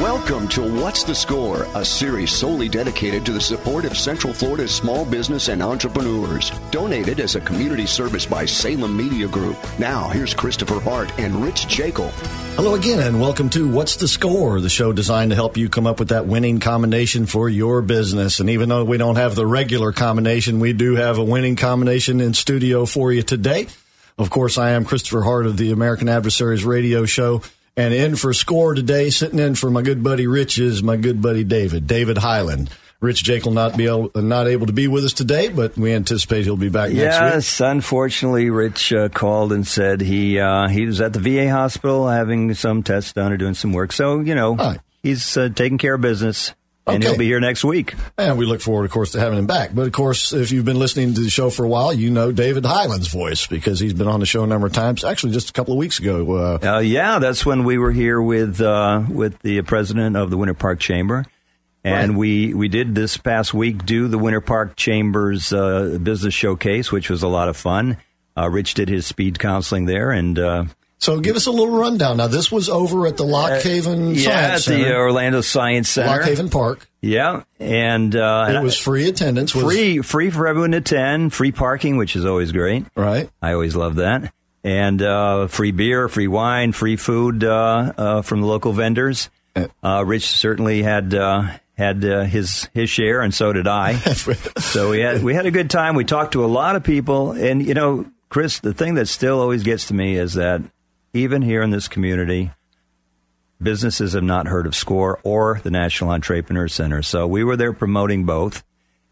Welcome to What's the Score, a series solely dedicated to the support of Central Florida's small business and entrepreneurs. Donated as a community service by Salem Media Group. Now, here's Christopher Hart and Rich Jekyll. Hello again, and welcome to What's the Score, the show designed to help you come up with that winning combination for your business. And even though we don't have the regular combination, we do have a winning combination in studio for you today. Of course, I am Christopher Hart of the American Adversaries radio show. And in for score today, sitting in for my good buddy Rich is my good buddy David, David Highland. Rich Jake will not be able, not able to be with us today, but we anticipate he'll be back next yes, week. Yes, unfortunately, Rich uh, called and said he uh, he was at the VA hospital having some tests done or doing some work. So you know Right. he's uh, taking care of business, and he'll be here next week. And we look forward, of course, to having him back. But of course, if you've been listening to the show for a while, you know David Highland's voice because he's been on the show a number of times. Actually, just a couple of weeks ago. Uh, Uh, yeah, that's when we were here with uh, with the president of the Winter Park Chamber, and Right. we we did this past week do the Winter Park Chamber's uh, business showcase, which was a lot of fun. Uh, Rich did his speed counseling there, and uh, so give us a little rundown. Now, this was over at the Loch Haven yeah, Science at Center, the Orlando Science Center. Loch Haven Park. Yeah, and uh, It was free attendance. Was, free free for everyone to attend, free parking, which is always great. Right. I always love that. And uh, free beer, free wine, free food uh, uh, from the local vendors. Uh, Rich certainly had uh, had uh, his his share, and so did I. so we had we had a good time. We talked to a lot of people, and you know, Chris, the thing that still always gets to me is that even here in this community, businesses have not heard of SCORE or the National Entrepreneur Center. So we were there promoting both.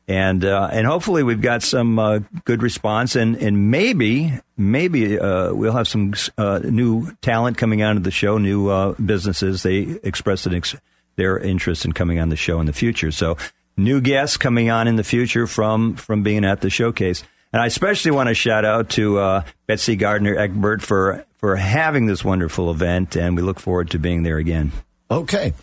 And uh, and hopefully we've got some uh, good response and, and maybe maybe uh, we'll have some uh, new talent coming onto the show, new uh, businesses. They expressed ex- their interest in coming on the show in the future. So new guests coming on in the future from from being at the showcase. And I especially want to shout out to uh, Betsy Gardner Eckbert for for having this wonderful event, and we look forward to being there again. Okay.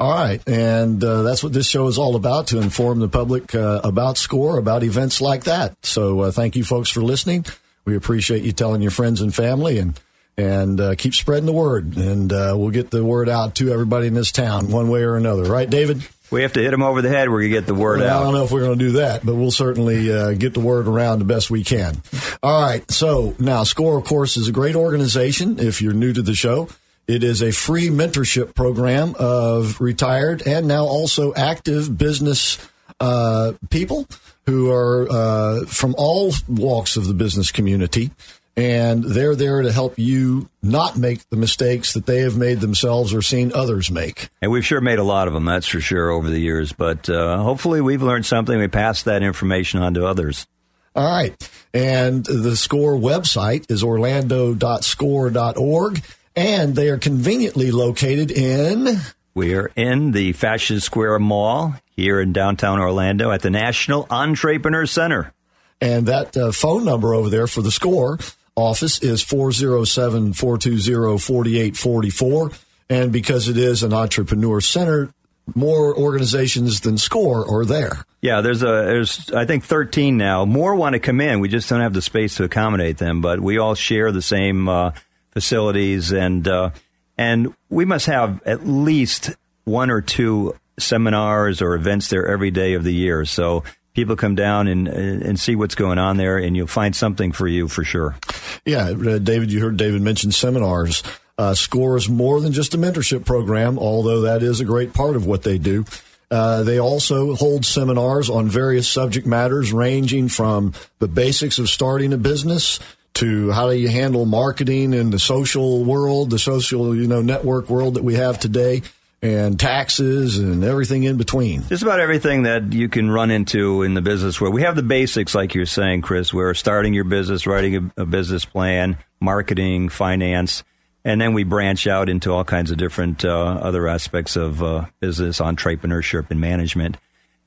All right. And uh, that's what this show is all about to inform the public uh, about SCORE, about events like that. So uh, thank you folks for listening. We appreciate you telling your friends and family and and uh, keep spreading the word. And uh, we'll get the word out to everybody in this town one way or another. Right, David? We have to hit them over the head. We're get the word Well, I don't know if we're going to do that, but we'll certainly uh, get the word around the best we can. All right. So now, SCORE, of course, is a great organization. If you're new to the show, it is a free mentorship program of retired and now also active business uh, people who are uh, from all walks of the business community. And they're there to help you not make the mistakes that they have made themselves or seen others make. And we've sure made a lot of them, that's for sure, over the years. But uh, hopefully, we've learned something. We pass that information on to others. All right. And the SCORE website is orlando.score.org. And they are conveniently located in. We are in the Fashion Square Mall here in downtown Orlando at the National Entrepreneur Center. And that uh, phone number over there for the SCORE office is 407 420 4844. And because it is an entrepreneur center, more organizations than SCORE are there. Yeah, there's a there's I think 13 now. More want to come in. We just don't have the space to accommodate them. But we all share the same uh, facilities, and uh, and we must have at least one or two seminars or events there every day of the year. So people come down and and see what's going on there, and you'll find something for you for sure. Yeah, uh, David, you heard David mention seminars. Uh, SCORE is more than just a mentorship program, although that is a great part of what they do. Uh, they also hold seminars on various subject matters, ranging from the basics of starting a business to how do you handle marketing in the social world, the social you know network world that we have today, and taxes and everything in between. Just about everything that you can run into in the business world. We have the basics, like you're saying, Chris, where starting your business, writing a, a business plan, marketing, finance. and then we branch out into all kinds of different uh, other aspects of uh, business, entrepreneurship, and management.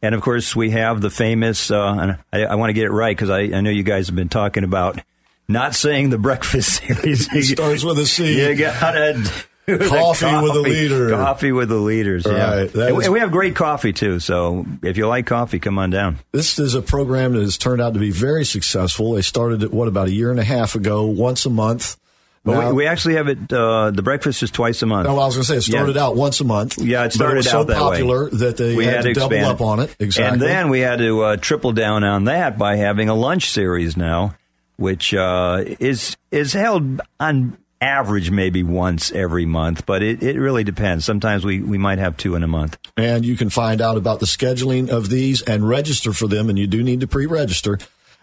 And of course, we have the famous, uh, and I, I want to get it right because I, I, know you guys have been talking about not saying the breakfast series. it starts with a C. You got it. Coffee, coffee, with a leader. Coffee with the leaders. Right. Yeah. And, we have great coffee too. So if you like coffee, come on down. This is a program that has turned out to be very successful. They started it what about a year and a half ago, once a month. Well, we, we, actually have it. Uh, the breakfast is twice a month. No, I was going to say it started yeah. out once a month. Yeah, it started it out so that popular way. that they we had, had to, double up on it. Exactly. And then we had to uh, triple down on that by having a lunch series now, which uh, is is held on average maybe once every month, but it, it really depends. Sometimes we, we might have two in a month. And you can find out about the scheduling of these and register for them, and you do need to pre register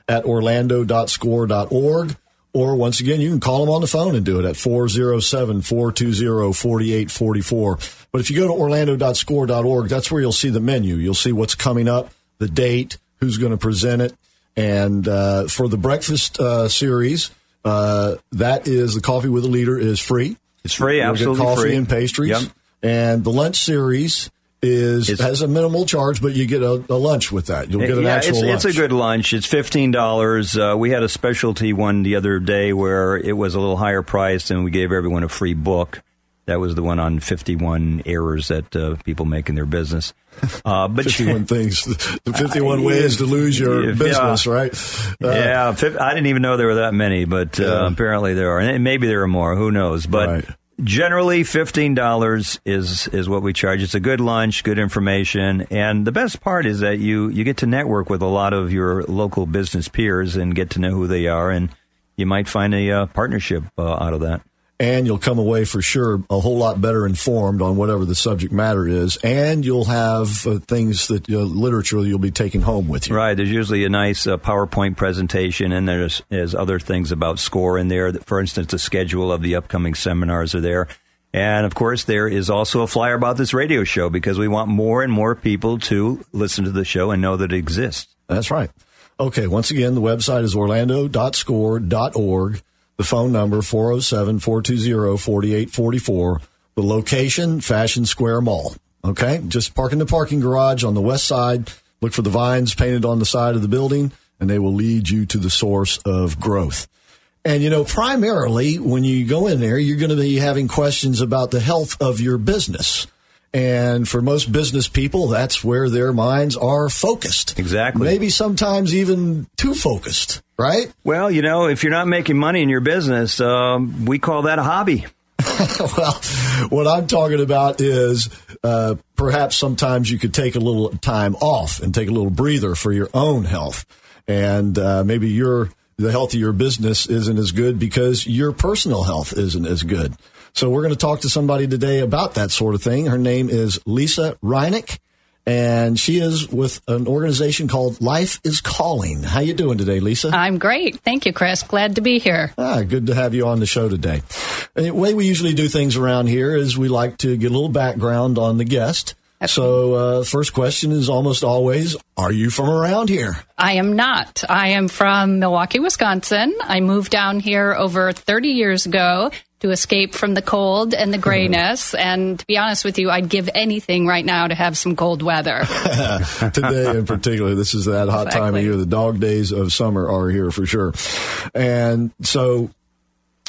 at orlando.score.org. Or once again, you can call them on the phone and do it at 407 420 4844. But if you go to orlando.score.org, that's where you'll see the menu. You'll see what's coming up, the date, who's going to present it. And uh, for the breakfast uh, series, uh, that is the coffee with a leader is free. It's free, absolutely coffee free. and pastries. Yep. And the lunch series is it's, has a minimal charge, but you get a, a lunch with that. You'll get an yeah, actual it's, lunch. It's a good lunch. It's fifteen dollars. Uh, we had a specialty one the other day where it was a little higher priced, and we gave everyone a free book. That was the one on 51 errors that uh, people make in their business. Uh, but 51 things, the 51 ways to lose your business, right? Uh, yeah, I didn't even know there were that many, but uh, yeah. apparently there are. And maybe there are more, who knows? But right. generally, $15 is, is what we charge. It's a good lunch, good information. And the best part is that you, you get to network with a lot of your local business peers and get to know who they are. And you might find a uh, partnership uh, out of that and you'll come away for sure a whole lot better informed on whatever the subject matter is, and you'll have uh, things that uh, literature you'll be taking home with you. Right. There's usually a nice uh, PowerPoint presentation, and there's, there's other things about SCORE in there. For instance, the schedule of the upcoming seminars are there. And of course, there is also a flyer about this radio show because we want more and more people to listen to the show and know that it exists. That's right. Okay, once again, the website is orlando.score.org. The phone number 407 420 4844. The location Fashion Square Mall. Okay, just park in the parking garage on the west side. Look for the vines painted on the side of the building, and they will lead you to the source of growth. And you know, primarily when you go in there, you're going to be having questions about the health of your business. And for most business people, that's where their minds are focused. Exactly. Maybe sometimes even too focused, right? Well, you know, if you're not making money in your business, um, we call that a hobby. well, what I'm talking about is uh, perhaps sometimes you could take a little time off and take a little breather for your own health. And uh, maybe your the health of your business isn't as good because your personal health isn't as good. So we're going to talk to somebody today about that sort of thing. Her name is Lisa Reineck, and she is with an organization called Life is Calling. How you doing today, Lisa? I'm great. Thank you, Chris. Glad to be here. Ah, good to have you on the show today. And the way we usually do things around here is we like to get a little background on the guest. So, uh, first question is almost always Are you from around here? I am not. I am from Milwaukee, Wisconsin. I moved down here over 30 years ago to escape from the cold and the grayness. and to be honest with you, I'd give anything right now to have some cold weather. Today, in particular, this is that hot exactly. time of year. The dog days of summer are here for sure. And so,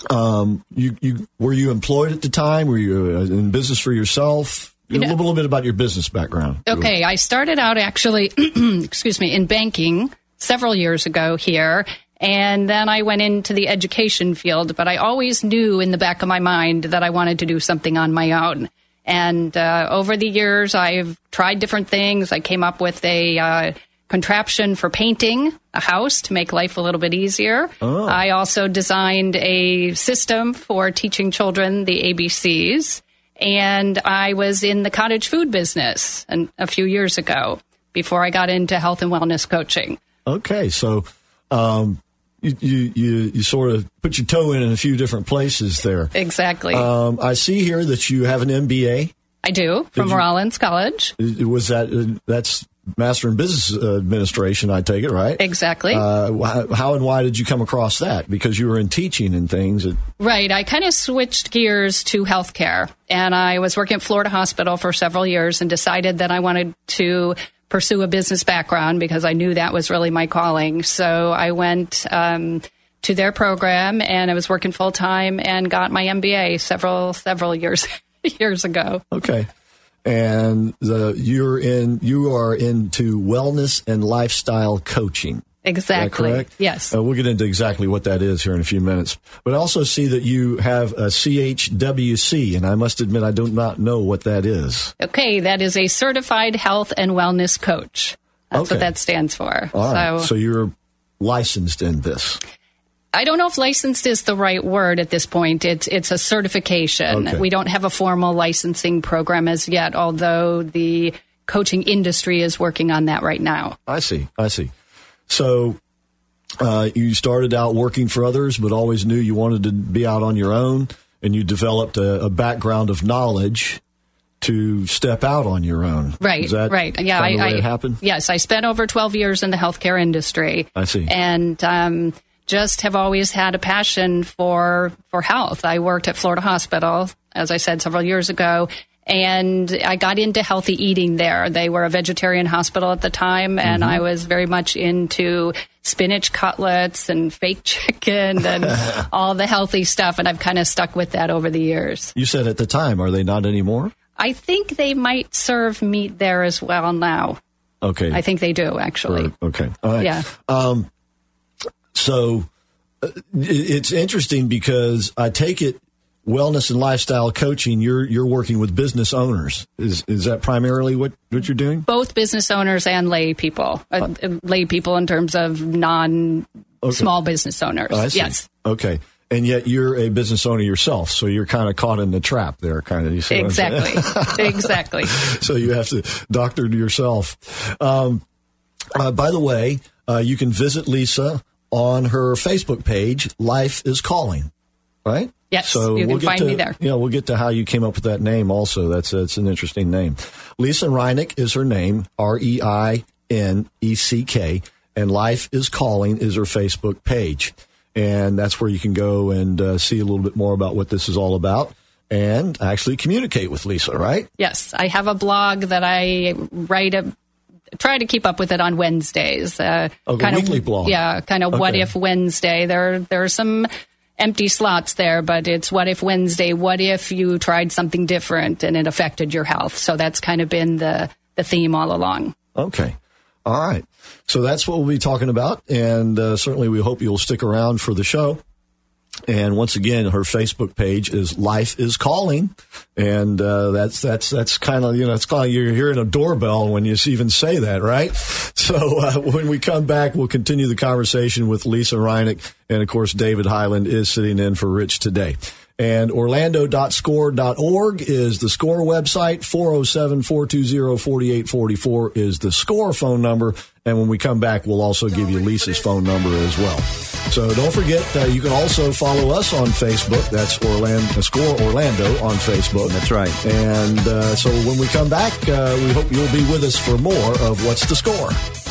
um, you, you were you employed at the time? Were you uh, in business for yourself? You know, a little bit about your business background. Okay, I started out actually, excuse me, in banking several years ago here, and then I went into the education field, but I always knew in the back of my mind that I wanted to do something on my own. And uh, over the years, I've tried different things. I came up with a uh, contraption for painting a house to make life a little bit easier. Oh. I also designed a system for teaching children the ABCs. And I was in the cottage food business and a few years ago before I got into health and wellness coaching. Okay, so um, you, you, you, you sort of put your toe in in a few different places there. Exactly. Um, I see here that you have an MBA. I do from Did Rollins College. Was that uh, that's master in business administration. I take it right. Exactly. Uh, how and why did you come across that? Because you were in teaching and things. right. I kind of switched gears to healthcare, and I was working at Florida Hospital for several years, and decided that I wanted to pursue a business background because I knew that was really my calling. So I went. Um, to their program and I was working full time and got my MBA several several years years ago. Okay. And the, you're in you are into wellness and lifestyle coaching. Exactly. correct? Yes. Uh, we'll get into exactly what that is here in a few minutes. But I also see that you have a CHWC, and I must admit I do not know what that is. Okay, that is a certified health and wellness coach. That's Okay. what that stands for. All right. So, so you're licensed in this. I don't know if licensed is the right word at this point. It's it's a certification. Okay. We don't have a formal licensing program as yet, although the coaching industry is working on that right now. I see. I see. So uh, you started out working for others, but always knew you wanted to be out on your own, and you developed a, a background of knowledge to step out on your own. Right, Is that right. Yeah, I, I it happened. Yes, I spent over 12 years in the healthcare industry. I see. And um, just have always had a passion for for health. I worked at Florida Hospital, as I said several years ago, and I got into healthy eating there. They were a vegetarian hospital at the time, and Mm-hmm. I was very much into spinach cutlets and fake chicken and all the healthy stuff. And I've kind of stuck with that over the years. You said at the time, are they not anymore? I think they might serve meat there as well now. Okay. I think they do actually. Okay. All right. Yeah. So uh, it's interesting because I take it wellness and lifestyle coaching. You're you're working with business owners. Is is that primarily what what you're doing? Both business owners and lay people, uh, lay people in terms of non small business owners. Oh. Yes, Okay. And yet you're a business owner yourself, so you're kind of caught in the trap there, kind of. You see what I'm saying? exactly, exactly. so you have to doctor to yourself. Um, uh, by the way, uh, you can visit Lisa on her Facebook page. Life is calling, right? Yes, So you we'll can find to, me there. Yeah, we'll get to how you came up with that name. Also, that's that's an interesting name. Lisa Reineck is her name. R E I N E C K, and Life is Calling is her Facebook page, and that's where you can go and uh, see a little bit more about what this is all about. And actually communicate with Lisa, right? Yes, I have a blog that I write a. Try to keep up with it on Wednesdays. Uh, Oh, the kind weekly of, blog. Yeah, kind of what if Wednesday. There, there are some empty slots there, but it's what if Wednesday. What if you tried something different and it affected your health? So that's kind of been the the theme all along. Okay. All right. So that's what we'll be talking about. And uh, certainly we hope you'll stick around for the show. And once again, her Facebook page is Life is Calling. And uh, that's that's that's kind of, you know, it's kind of you're hearing a doorbell when you even say that, right? So uh, when we come back, we'll continue the conversation with Lisa Reineck. And of course, David Highland is sitting in for Rich today. And orlando.score.org is the score website. 407 420 4844 is the score phone number. And when we come back, we'll also give you Lisa's phone number as well. So don't forget, uh, you can also follow us on Facebook. That's Orlando, Score Orlando on Facebook. That's right. And uh, so when we come back, uh, we hope you'll be with us for more of What's the Score.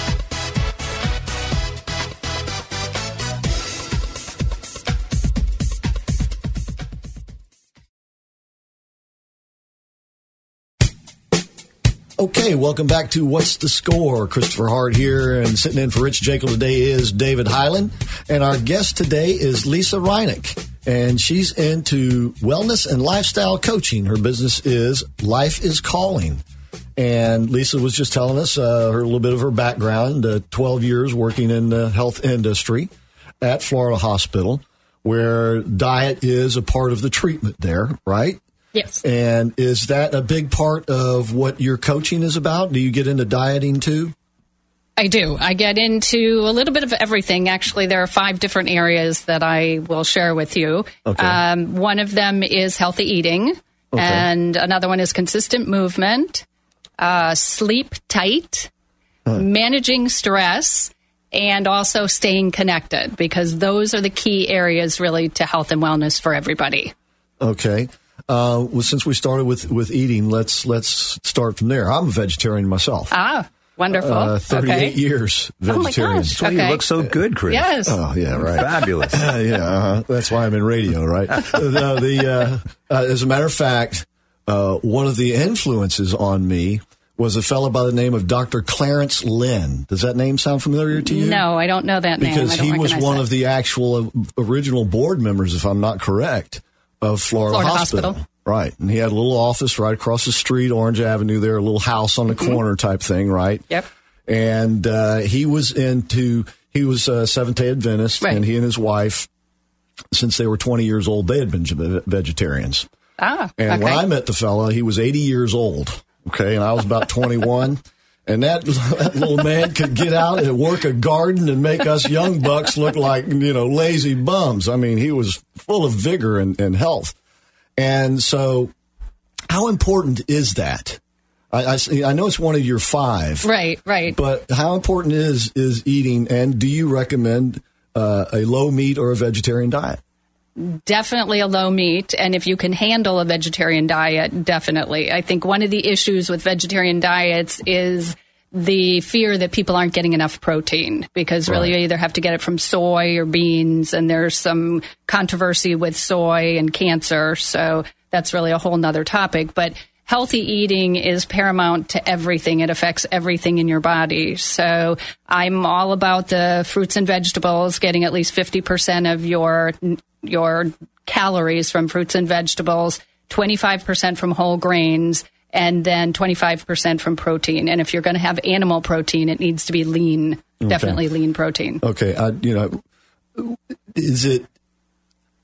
Okay, welcome back to What's the Score? Christopher Hart here, and sitting in for Rich Jekyll today is David Highland, and our guest today is Lisa Reineck, and she's into wellness and lifestyle coaching. Her business is Life is Calling, and Lisa was just telling us uh, her a little bit of her background: uh, twelve years working in the health industry at Florida Hospital, where diet is a part of the treatment there, right? Yes. And is that a big part of what your coaching is about? Do you get into dieting too? I do. I get into a little bit of everything. Actually, there are five different areas that I will share with you. Okay. Um, one of them is healthy eating, and another one is consistent movement, uh, sleep tight, managing stress, and also staying connected, because those are the key areas really to health and wellness for everybody. Okay. Uh, well, since we started with, with eating, let's let's start from there. I'm a vegetarian myself. Ah, Wonderful. Uh, 38 okay. Oh years my vegetarian. gosh. That's why Okay. you look so good, Chris. Yes. Oh yeah, right. Fabulous. Uh, yeah, uh-huh. that's why I'm in radio, right? no, the uh, uh, as a matter of fact, uh, one of the influences on me was a fellow by the name of Dr. Clarence Lynn. Does that name sound familiar to you? No, I don't know that name. because he was one that. of the actual uh, original board members, if I'm not correct, of Florida, Florida Hospital. Hospital. Right, and he had a little office right across the street, Orange Avenue. There, a little house on the corner type thing, right? Mm-hmm. Yep. And uh, he was into he was a Seventh Day Adventist, Right. and he and his wife, since they were 20 years old, they had been vegetarians. Ah, And okay. when I met the fella, he was 80 years old. Okay. And I was about 21. And that, that little man could get out and work a garden and make us young bucks look like, you know, lazy bums. I mean, he was full of vigor and, and health. And so, how important is that? I, I, see- I know it's one of your five, right, right. but how important is is eating? And do you recommend uh, a low meat or a vegetarian diet? Definitely a low meat and if you can handle a vegetarian diet definitely. I think one of the issues with vegetarian diets is the fear that people aren't getting enough protein because really Right. you either have to get it from soy or beans and there's some controversy with soy and cancer so that's really a whole nother topic. But healthy eating is paramount to everything. It affects everything in your body. So i'm all about the fruits and vegetables getting at least 50% of your your calories from fruits and vegetables, 25% from whole grains, and then 25% from protein. And if you're going to have animal protein, it needs to be lean, definitely lean protein. Okay, I, you know, is it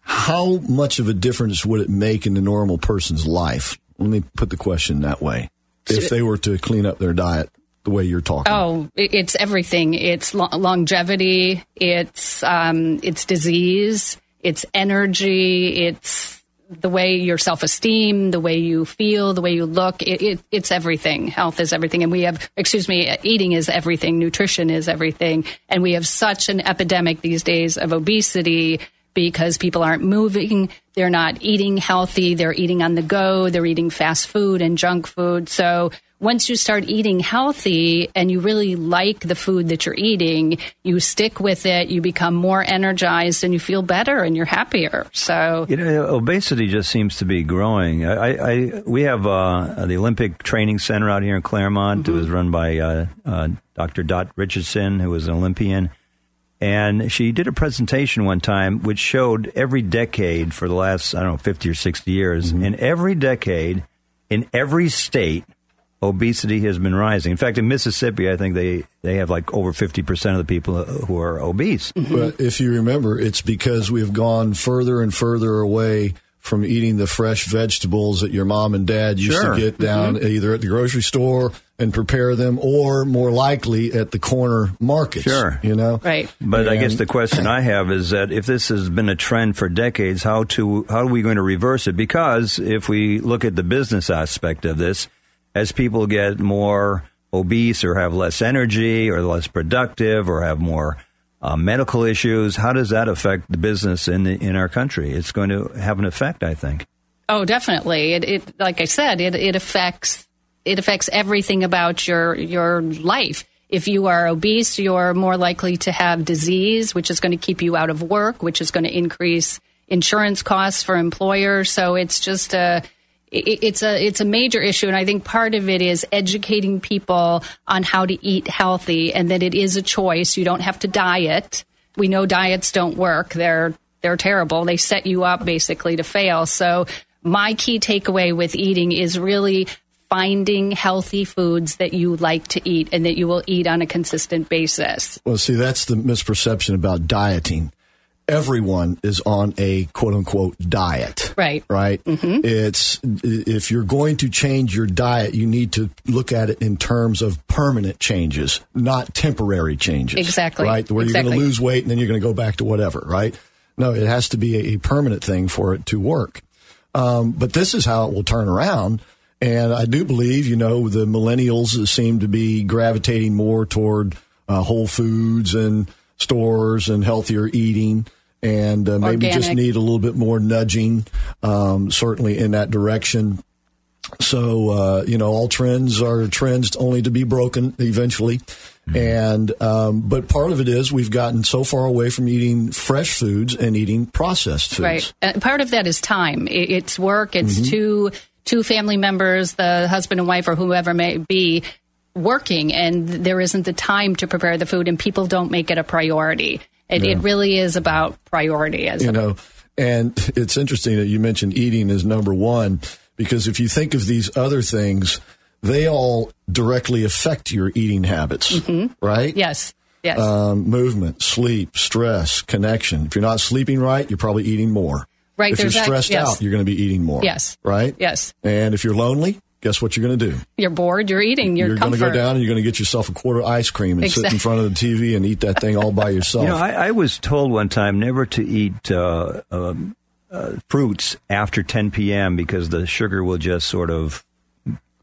how much of a difference would it make in the normal person's life? Let me put the question that way. If they were to clean up their diet the way you're talking. Oh, it's everything. It's lo- longevity. It's um, it's disease. It's energy. It's the way your self esteem, the way you feel, the way you look. It, it, it's everything. Health is everything, and we have. Excuse me. Eating is everything. Nutrition is everything, and we have such an epidemic these days of obesity because people aren't moving, they're not eating healthy, they're eating on the go, they're eating fast food and junk food. So once you start eating healthy and you really like the food that you're eating, you stick with it, you become more energized and you feel better and you're happier. So You know, obesity just seems to be growing. I, I, we have uh, the Olympic Training Center out here in Clermont. It was run by uh, uh, Dr. Dot Richardson, who was an Olympian, and she did a presentation one time which showed every decade for the last I don't know fifty or sixty years, in every decade, in every state, obesity has been rising. In fact, in Mississippi, I think they they have like over fifty percent of the people uh, who are obese. But if you remember, it's because we've gone further and further away from eating the fresh vegetables that your mom and dad used Sure. to get mm-hmm. down either at the grocery store and prepare them or more likely at the corner markets. Sure. You know? right. But I guess the question I have is that if this has been a trend for decades, how to how are we going to reverse it? Because if we look at the business aspect of this, as people get more obese or have less energy or less productive or have more uh, medical issues, how does that affect the business in the, in our country? It's going to have an effect, I think. Oh, definitely. It, it like I said, it, it affects it affects everything about your your life. If you are obese, you're more likely to have disease, which is going to keep you out of work, which is going to increase insurance costs for employers. So it's just a it's a it's a major issue, and I think part of it is educating people on how to eat healthy, and that it is a choice. You don't have to diet. We know diets don't work; they're they're terrible. They set you up basically to fail. So my key takeaway with eating is really finding healthy foods that you like to eat and that you will eat on a consistent basis. Well, see, that's the misperception about dieting. Everyone is on a quote unquote diet. Right. Right. It's if you're going to change your diet, you need to look at it in terms of permanent changes, not temporary changes. Exactly. Right. Where you're going to lose weight and then you're going to go back to whatever. Right. No, it has to be a, a permanent thing for it to work. Um, but this is how it will turn around. And I do believe, you know, the millennials seem to be gravitating more toward uh, whole foods and stores and healthier eating. And uh, maybe just need a little bit more nudging, um, certainly in that direction. So uh, you know, all trends are trends only to be broken eventually. Mm-hmm. And um, but part of it is we've gotten so far away from eating fresh foods and eating processed foods. Right. And part of that is time. It's work. It's mm-hmm. two two family members, the husband and wife, or whoever may be, working, and there isn't the time to prepare the food, and people don't make it a priority. It, yeah. it really is about priority, as you know. And it's interesting that you mentioned eating is number one because if you think of these other things, they all directly affect your eating habits, mm-hmm. right? Yes. Yes. Um, movement, sleep, stress, connection. If you're not sleeping right, you're probably eating more. Right. If you're stressed that, yes. out, you're going to be eating more. Yes. Right? Yes. And if you're lonely, guess what you're going to do? You're bored. You're eating. You're, you're going to go down and you're going to get yourself a quarter ice cream and exactly. sit in front of the TV and eat that thing all by yourself. You know, I, I was told one time never to eat uh, um, uh, fruits after 10 p.m. because the sugar will just sort of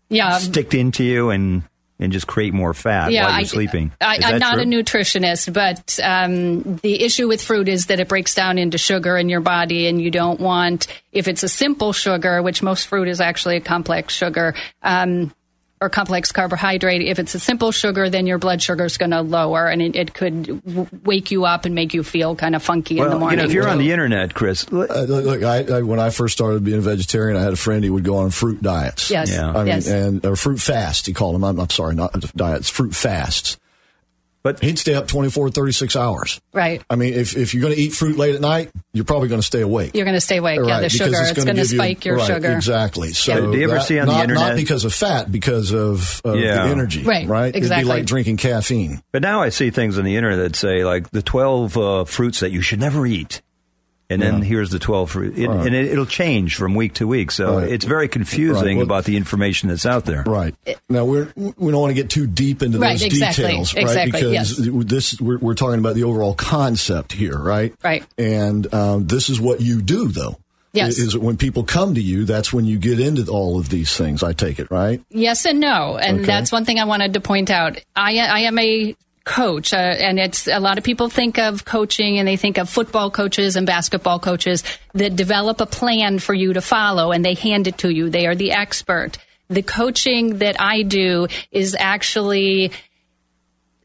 yeah. stick into you and and just create more fat yeah, while you're I, sleeping. I, am not true? a nutritionist, but um, the issue with fruit is that it breaks down into sugar in your body, and you don't want, if it's a simple sugar, which most fruit is actually a complex sugar, um, or complex carbohydrate. If it's a simple sugar, then your blood sugar is going to lower, and it, it could w- wake you up and make you feel kind of funky well, in the morning. You know, if you're on the internet, Chris, look, uh, look I, I, when I first started being a vegetarian, I had a friend he would go on fruit diets. Yes, yeah. I mean, yes. and or fruit fast. He called them. I'm, I'm sorry, not diets, fruit fasts. But he'd stay up 24, 36 hours. Right. I mean, if, if you're going to eat fruit late at night, you're probably going to stay awake. You're going to stay awake. Right, yeah, the sugar. It's, going to spike you, your right, sugar. Exactly. So yeah. do you ever that, see on not, the internet? Not because of fat, because of, of yeah. the energy. Right. Right. Exactly. It'd be like drinking caffeine. But now I see things on the internet that say like the 12 uh, fruits that you should never eat and then yeah. here's the 12 fruit. It, right. And it, will change from week to week. So right. it's very confusing right. well, about the information that's out there. Right. Now, we're, we don't want to get too deep into those exactly. details, right? Exactly. Because yes. this, we're, we're, talking about the overall concept here, right? Right. And um, this is what you do, though. Yes. Is when people come to you, that's when you get into all of these things, I take it, right? Yes and no. And okay. that's one thing I wanted to point out. I, I am a coach uh, and it's a lot of people think of coaching and they think of football coaches and basketball coaches that develop a plan for you to follow and they hand it to you. They are the expert. The coaching that i do is actually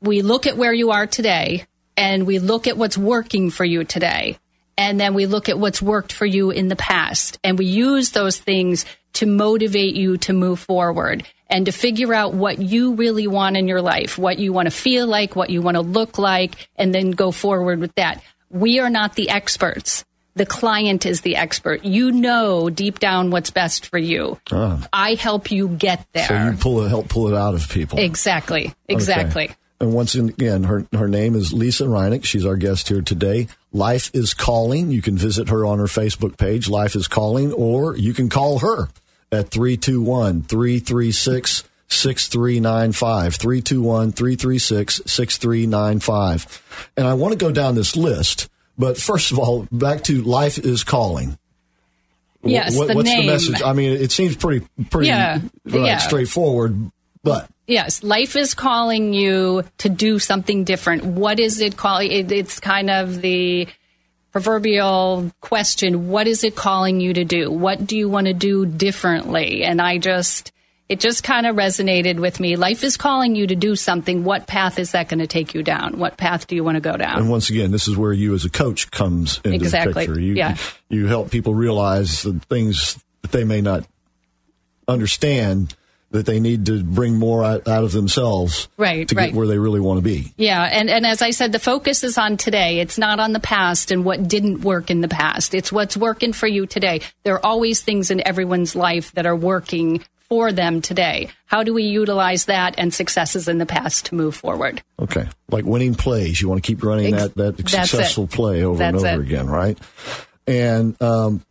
we look at where you are today and we look at what's working for you today. And then we look at what's worked for you in the past. And we use those things to motivate you to move forward and to figure out what you really want in your life, what you want to feel like, what you want to look like, and then go forward with that. We are not the experts. The client is the expert. You know deep down what's best for you. Ah. I help you get there. So you pull it, help pull it out of people. Exactly. Exactly. Okay. And once again, her her name is Lisa Reineck. She's our guest here today. Life is Calling. You can visit her on her Facebook page, Life is Calling, or you can call her at 321 336 6395. 321 336 6395. And I want to go down this list, but first of all, back to Life is Calling. Yes, what, the what's name. the message? I mean, it seems pretty, pretty yeah, right, yeah. straightforward, but yes, life is calling you to do something different. What is it calling? It, it's kind of the proverbial question what is it calling you to do? What do you want to do differently? And I just, it just kind of resonated with me. Life is calling you to do something. What path is that going to take you down? What path do you want to go down? And once again, this is where you as a coach comes into exactly. the picture. You, yeah. you help people realize the things that they may not understand that they need to bring more out, out of themselves right, to right. get where they really want to be. Yeah, and, and as I said, the focus is on today. It's not on the past and what didn't work in the past. It's what's working for you today. There are always things in everyone's life that are working for them today. How do we utilize that and successes in the past to move forward? Okay. Like winning plays. You want to keep running Ex- that, that successful it. play over That's and over it. again, right? And um,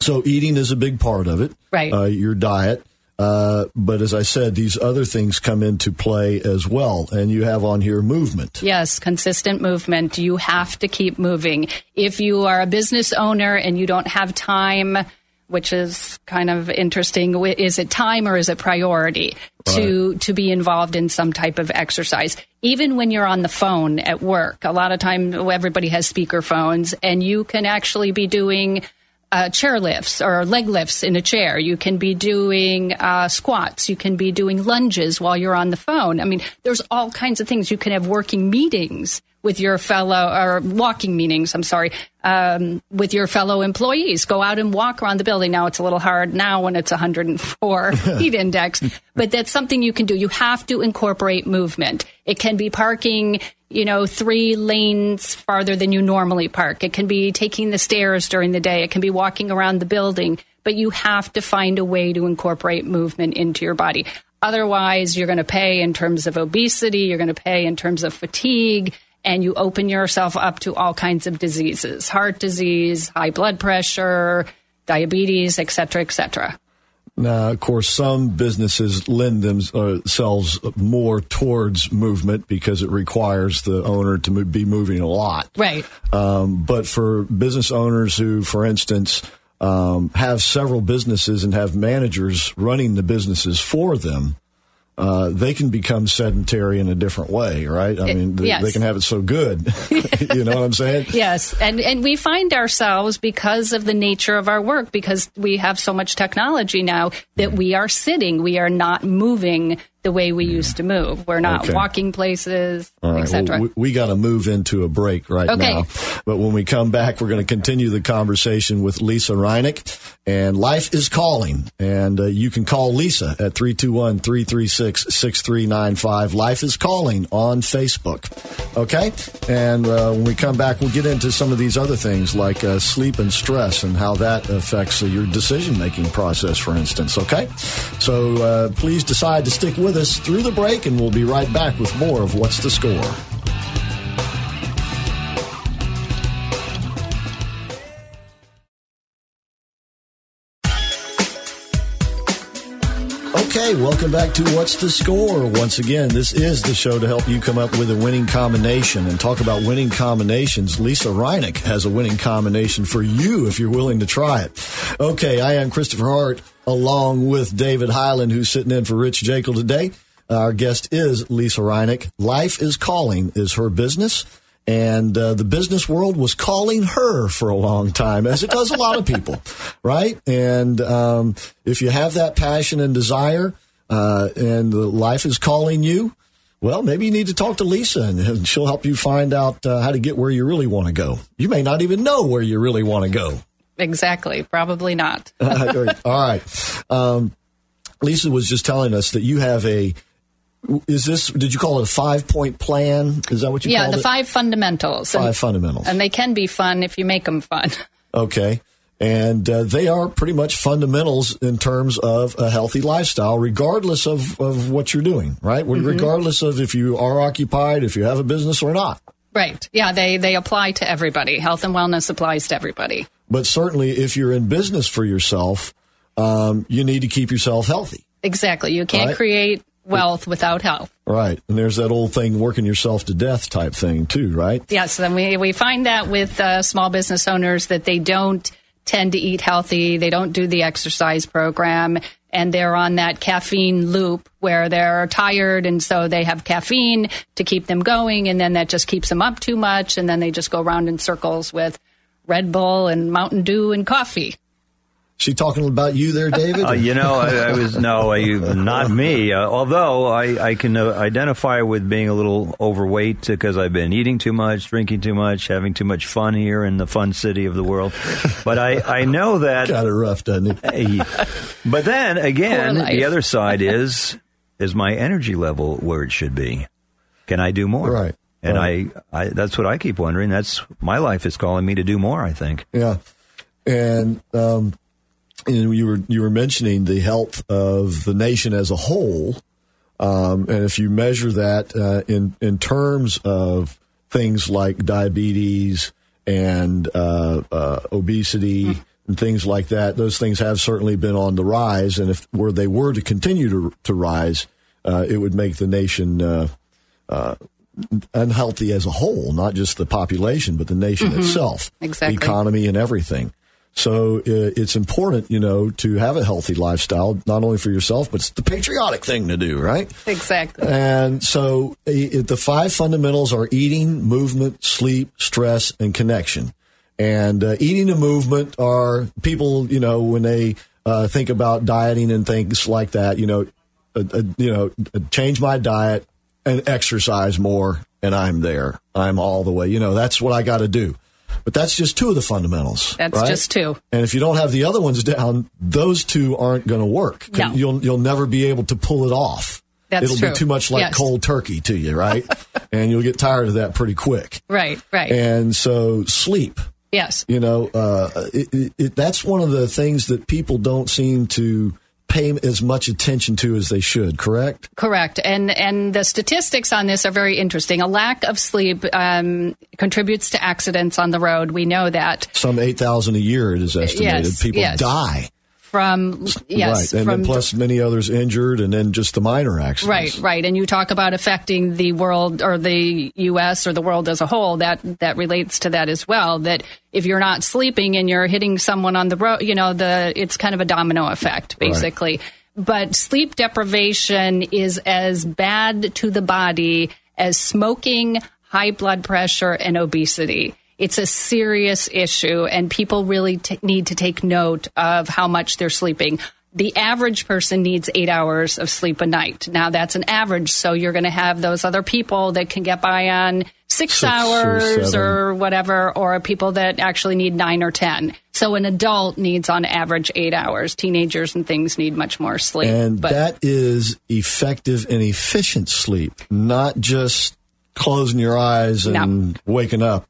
so eating is a big part of it. Right. Uh, your diet. Uh, but as I said, these other things come into play as well. And you have on here movement. Yes, consistent movement. You have to keep moving. If you are a business owner and you don't have time, which is kind of interesting, is it time or is it priority right. to to be involved in some type of exercise? Even when you're on the phone at work, a lot of time everybody has speaker phones, and you can actually be doing uh, chair lifts or leg lifts in a chair. You can be doing uh, squats. You can be doing lunges while you're on the phone. I mean, there's all kinds of things. You can have working meetings with your fellow or walking meetings. I'm sorry, um, with your fellow employees. Go out and walk around the building. Now it's a little hard now when it's 104 heat index, but that's something you can do. You have to incorporate movement. It can be parking you know, three lanes farther than you normally park. It can be taking the stairs during the day. It can be walking around the building, but you have to find a way to incorporate movement into your body. Otherwise, you're going to pay in terms of obesity, you're going to pay in terms of fatigue, and you open yourself up to all kinds of diseases heart disease, high blood pressure, diabetes, et cetera, et cetera. Now, of course, some businesses lend themselves more towards movement because it requires the owner to be moving a lot. Right. Um, but for business owners who, for instance, um, have several businesses and have managers running the businesses for them, uh, they can become sedentary in a different way, right? I mean, they, yes. they can have it so good. you know what I'm saying? Yes, and and we find ourselves because of the nature of our work, because we have so much technology now that we are sitting, we are not moving the way we used to move. We're not Okay. walking places, right. etc. Well, we we got to move into a break right Okay. now. But when we come back, we're going to continue the conversation with Lisa Reineck. And Life is Calling. And uh, you can call Lisa at 321 336 6395. Life is Calling on Facebook. Okay? And uh, when we come back, we'll get into some of these other things like uh, sleep and stress and how that affects uh, your decision making process, for instance. Okay? So uh, please decide to stick with us through the break, and we'll be right back with more of What's the Score. Okay, welcome back to What's the Score? Once again, this is the show to help you come up with a winning combination and talk about winning combinations. Lisa Reineck has a winning combination for you if you're willing to try it. Okay, I am Christopher Hart along with David Highland, who's sitting in for Rich Jekyll today. Our guest is Lisa Reineck. Life is Calling is her business. And uh, the business world was calling her for a long time, as it does a lot of people, right? And um, if you have that passion and desire, uh, and life is calling you, well, maybe you need to talk to Lisa, and, and she'll help you find out uh, how to get where you really want to go. You may not even know where you really want to go. Exactly, probably not. All right. Um, Lisa was just telling us that you have a. Is this? Did you call it a five point plan? Is that what you yeah, the it? five fundamentals. Five and, fundamentals. and they can be fun if you make them fun. Okay. And uh, they are pretty much fundamentals in terms of a healthy lifestyle, regardless of, of what you're doing, right? Regardless of if you are occupied, if you have a business or not. Right. Yeah, they, they apply to everybody. Health and wellness applies to everybody. But certainly, if you're in business for yourself, um, you need to keep yourself healthy. Exactly. You can't Right. create wealth without health. Right. And there's that old thing, working yourself to death type thing, too, right? Yes, and we, we find that with uh, small business owners that they don't tend to eat healthy, they don't do the exercise program, and they're on that caffeine loop where they're tired, and so they have caffeine to keep them going, and then that just keeps them up too much, and then they just go around in circles with Red Bull and Mountain Dew and coffee. She talking about you there, David? Uh, you know, I, I was no, I, not me. Uh, although I, I can uh, identify with being a little overweight because I've been eating too much, drinking too much, having too much fun here in the fun city of the world. But I, I know that. Got it rough, doesn't it? But then again, the other side is is my energy level where it should be? Can I do more? Right, And right. I, I that's what I keep wondering. That's my life is calling me to do more. I think. Yeah, and um, and you were you were mentioning the health of the nation as a whole, um, and if you measure that uh, in in terms of things like diabetes and uh, uh, obesity. And things like that; those things have certainly been on the rise, and if were they were to continue to to rise, uh, it would make the nation uh, unhealthy as a whole, not just the population, but the nation itself, Exactly. the economy, and everything. So uh, it's important, you know, to have a healthy lifestyle, not only for yourself, but it's the patriotic thing to do, right? Exactly. And so uh, the five fundamentals are eating, movement, sleep, stress, and connection. And uh, eating and movement are people, you know, when they uh, think about dieting and things like that, you know, uh, uh, you know, change my diet and exercise more, and I'm there. I'm all the way. You know, that's what I got to do. But that's just two of the fundamentals. That's right? just two. And if you don't have the other ones down, those two aren't going to work. No. You'll you'll never be able to pull it off. That's It'll true. be too much like Yes. cold turkey to you, right? and you'll get tired of that pretty quick. Right, right. And so sleep, yes. you know, uh, it, it, it, that's one of the things that people don't seem to pay as much attention to as they should. Correct? Correct, and and the statistics on this are very interesting. A lack of sleep um, contributes to accidents on the road. We know that Some eight thousand a year it is estimated. Yes, people yes. die. From yes, right, and from then plus many others injured, and then just the minor accidents. Right, right. And you talk about affecting the world or the U.S. or the world as a whole. That that relates to that as well. That if you're not sleeping and you're hitting someone on the road, you know, the it's kind of a domino effect, basically. But sleep deprivation is as bad to the body as smoking, high blood pressure, and obesity. It's a serious issue, and people really t- need to take note of how much they're sleeping. The average person needs eight hours of sleep a night. Now, that's an average, so you're going to have those other people that can get by on six, Six hours seven. or whatever, or people that actually need nine or 10. So, an adult needs on average eight hours. Teenagers and things need much more sleep. And But- that is effective and efficient sleep, not just closing your eyes and waking up.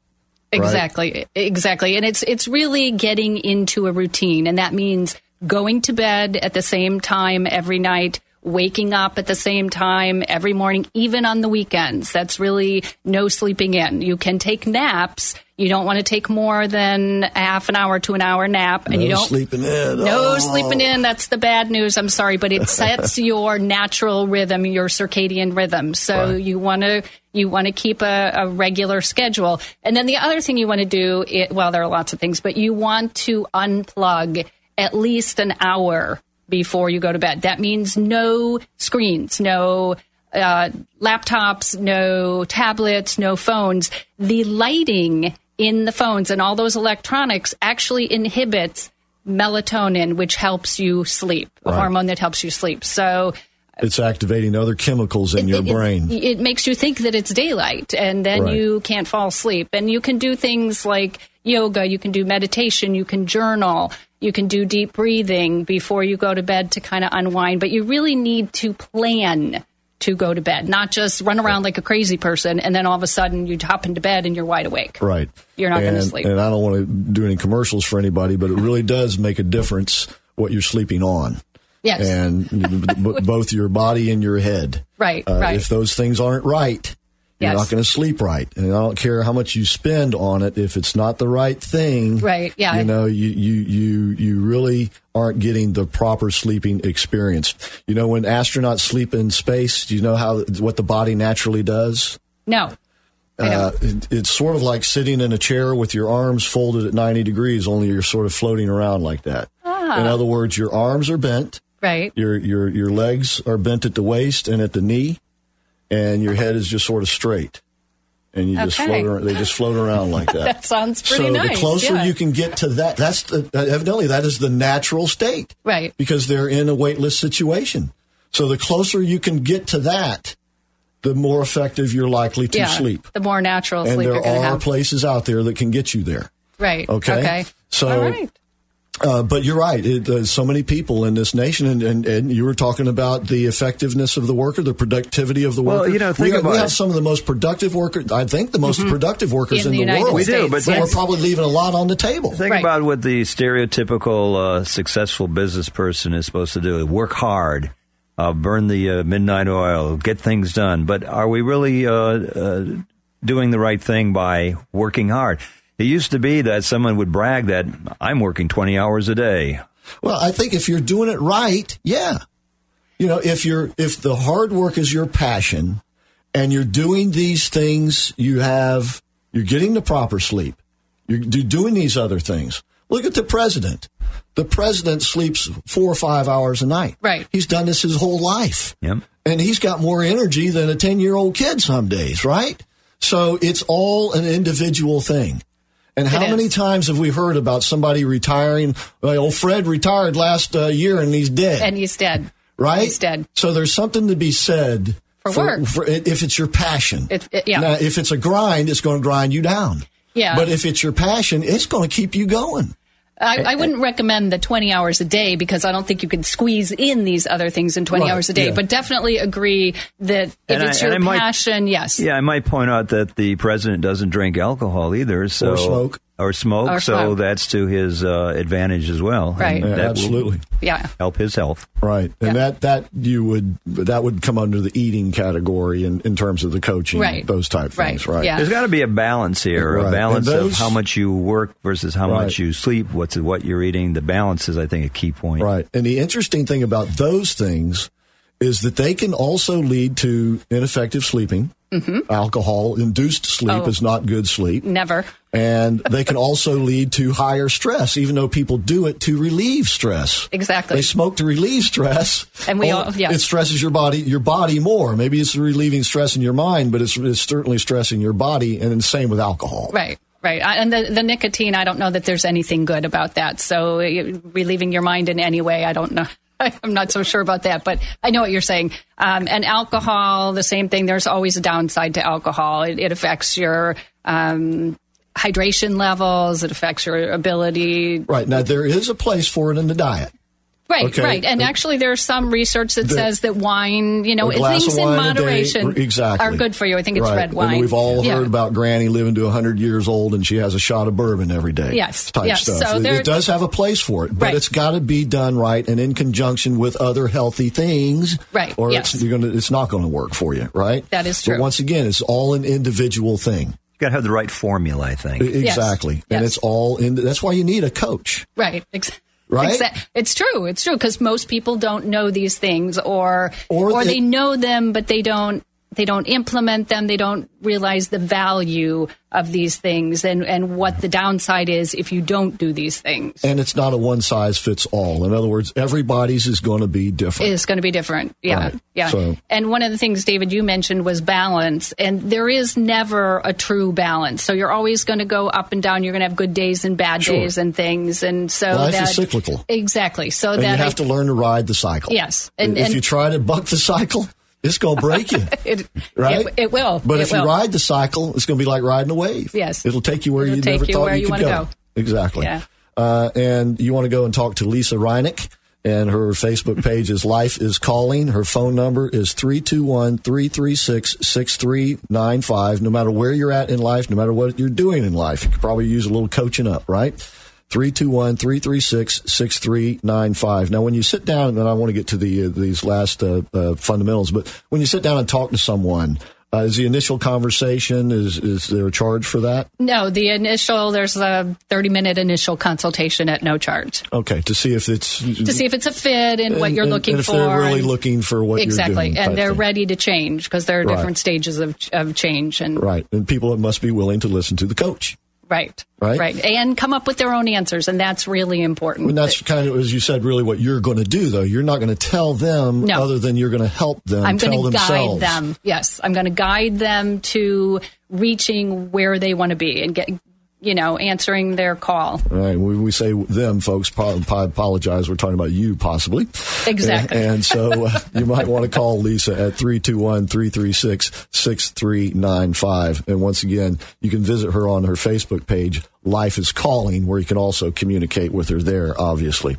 Right? Exactly, exactly, and it's it's really getting into a routine, and that means going to bed at the same time every night, waking up at the same time every morning, even on the weekends. That's really no sleeping in. You can take naps. You don't want to take more than a half an hour to an hour nap, and No you don't sleeping in. no Oh. sleeping in. That's the bad news. I'm sorry, but it sets your natural rhythm, your circadian rhythm. So Right. you want to you want to keep a, a regular schedule. And then the other thing you want to do, it, well, there are lots of things, but you want to unplug at least an hour before you go to bed. That means no screens, no uh, laptops, no tablets, no phones. The lighting in the phones and all those electronics actually inhibits melatonin, which helps you sleep, a hormone that helps you sleep. So It's activating other chemicals in your it- it- brain. It, makes you think that it's daylight, and then Right. you can't fall asleep. And you can do things like yoga, you can do meditation, you can journal, you can do deep breathing before you go to bed to kind of unwind. But you really need to plan to go to bed, not just run around like a crazy person, and then all of a sudden you hop into bed and you're wide awake. Right. You're not gonna sleep. And I don't want to do any commercials for anybody, but it really does make a difference what you're sleeping on. Yes. And b- both your body and your head. Right, Uh, right. If those things aren't right, you're not going to sleep right. And I don't care how much you spend on it. If it's not the right thing, Right, yeah. You know, you you you you really aren't getting the proper sleeping experience. You know, when astronauts sleep in space, do you know how what the body naturally does? No. Uh, it, it's sort of like sitting in a chair with your arms folded at 90 degrees, only you're sort of floating around like that. Ah. In other words, your arms are bent, right. your, your, your legs are bent at the waist and at the knee, and your head is just sort of straight. And you just float around, they just float around like that. That sounds pretty so nice. So the closer yeah. you can get to that, that's the, evidently that is the natural state Right. because they're in a weightless situation. So the closer you can get to that, the more effective you're likely to yeah. sleep The more natural and sleep there you're are have. places out there that can get you there. right. Okay. Okay. So- All right. Uh, but you're right. It, uh, so many people in this nation, and, and, and you were talking about the effectiveness of the worker, the productivity of the Well, worker. you know, think we about have it. some of the most productive workers. I think the most productive workers In in, the the, United world. We do, but States, but yes. we're probably leaving a lot on the table. Think Right. about what the stereotypical uh, successful business person is supposed to do: work hard, uh, burn the uh, midnight oil, get things done. But are we really uh, uh, doing the right thing by working hard? It used to be that someone would brag that I'm working 20 hours a day. Well, I think if you're doing it right, yeah. You know, if you're if the hard work is your passion and you're doing these things, you have you're getting the proper sleep. You're, you're doing these other things. Look at the president. The president sleeps four or five hours a night. Right. He's done this his whole life. Yep. And he's got more energy than a 10 year old kid some days, right? So it's all an individual thing. And how many times have we heard about somebody retiring? Like, old Fred retired last uh, year and he's dead. And he's dead. right? He's dead. So there's something to be said For work. for- if it's your passion. It- it- yeah. Now, if it's a grind, it's going to grind you down. Yeah. But if it's your passion, it's going to keep you going. I, I eh, wouldn't recommend the 20 hours a day because I don't think you can squeeze in these other things in 20 Right, hours a day. yeah. But definitely agree that if And it's and your I might- passion, yes. Yeah, I might point out that the president doesn't drink alcohol either, so Or smoke. Or smoke. Or so smoke. that's to his uh, advantage as well. Right. Yeah, that absolutely. Yeah. help his health. Right. And Yeah. that, that you would, that would come under the eating category in, in terms of the coaching, Right. those type Right. things, right? Yeah. There's got to be a balance here, Right. a balance And of how much you work versus how Right. much you sleep. What's what you're eating. The balance is, I think, a key point. Right. And the interesting thing about those things is that they can also lead to ineffective sleeping. Alcohol induced sleep Mm-hmm. Oh. is not good sleep. Never. And they can also lead to higher stress, even though people do it to relieve stress. Exactly. They smoke to relieve stress. And we all- yeah. It stresses your body, your body more. Maybe it's relieving stress in your mind, but it's, it's certainly stressing your body. And the same with alcohol. Right. Right. And the, the nicotine, I don't know that there's anything good about that. So relieving your mind in any way, I don't know. I'm not so sure about that, but I know what you're saying. Um, and alcohol, the same thing. There's always a downside to alcohol. It, it affects your um, hydration levels. It affects your ability. Right. Now, there is a place for it in the diet. Right, Okay. right. And uh, actually, there's some research that The- says that wine, you know, things in wine a day, moderation exactly. are good for you. I think it's Right. red wine. And we've all Yeah. heard about Granny living to 100 years old and she has a shot of bourbon every day. Yes, Type yes. stuff. So it, there- it does have a place for it, but Right. it's got to be done right and in conjunction with other healthy things. Right, Or yes. it's, you're gonna, it's not going to work for you, right? That is But true. once again, it's all an individual thing. You got to have the right formula, I think. Exactly. And Yes. it's all in, that's why you need a coach. Right. Ex- Right? It's true. It's true because most people don't know these things, or Or or, they- they know them, but they don't they don't implement them. They don't realize the value of these things and and what the downside is if you don't do these things. And it's not a one size fits all. In other words, everybody's is going to be different. It's going to be different. Yeah. Right. Yeah. So- And one of the things, David, you mentioned was balance. And there is never a true balance. So you're always going to go up and down. You're going to have good days and bad Sure. days and things. And so Life is cyclical. Exactly. So and that you I- have to learn to ride the cycle. Yes. And- if and- you try to buck the cycle, it's going to break you. it, right? It, it will. But It if you ride the cycle, it's going to be like riding a wave. Yes. It'll take you where It'll you never you thought you could go. go. Exactly. Yeah. Uh, and you want to go and talk to Lisa Reineck. And her Facebook page is Life is Calling. Her phone number is 321 336 6395. No matter where you're at in life, no matter what you're doing in life, you could probably use a little coaching up, right? 321 336 6395. Now, when you sit down, and I want to get to the uh, these last uh, uh, fundamentals, but when you sit down and talk to someone, uh, is the initial conversation, is, is there a charge for that? No, the initial, there's a 30 minute initial consultation at no charge Okay, to see if it's. to see if it's a fit and, what you're and- looking and if for. they're really looking for what exactly. you're doing. and they're thing. ready to change because there are Right. different stages of, of change. And Right. And people must be willing to listen to the coach. Right, Right. right. And come up with their own answers. And that's really important. And that's kind of, as you said, really what you're going to do, though. You're not going to tell them No. other than you're going to help them I'm going to guide them. Yes, I'm going to guide them to reaching where they want to be and get, you know, answering their call. All right. When we say them, folks, po- po- apologize. We're talking about you, possibly. Exactly. And, and so uh, you might want to call Lisa at 321 336 6395. And once again, you can visit her on her Facebook page, Life is Calling, where you can also communicate with her there, obviously.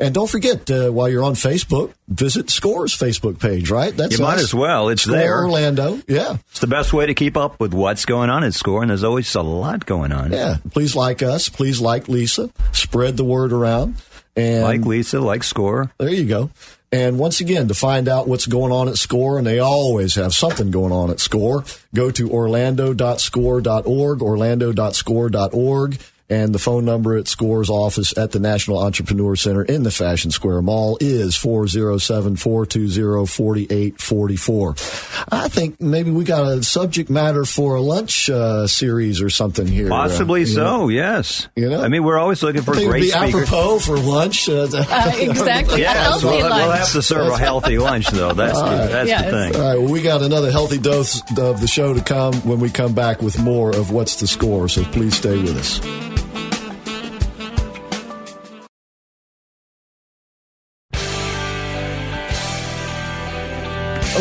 And don't forget, uh, while you're on Facebook, visit Score's Facebook page, right? That's You might us. as well. It's Score there. Orlando. Yeah. It's the best way to keep up with what's going on at Score, and there's always a lot going on. Yeah. Please like us. Please like Lisa. Spread the word around. And Like Lisa, like Score. There you go. And once again, to find out what's going on at SCORE, and they always have something going on at SCORE, go to orlando.score.org, orlando.score.org, And the phone number at SCORE's office at the National Entrepreneur Center in the Fashion Square Mall is 407 420 4844. I think maybe we got a subject matter for a lunch uh, series or something here. Possibly uh, so, know? yes. You know? I mean, we're always looking for I think great it'd be speakers. apropos for lunch. Uh, Uh, exactly. A Yes, healthy we'll, lunch. we'll have to serve a healthy lunch, though. That's, the, that's Yes. the thing. All right, well, we got another healthy dose of the show to come when we come back with more of What's the Score, so please stay with us.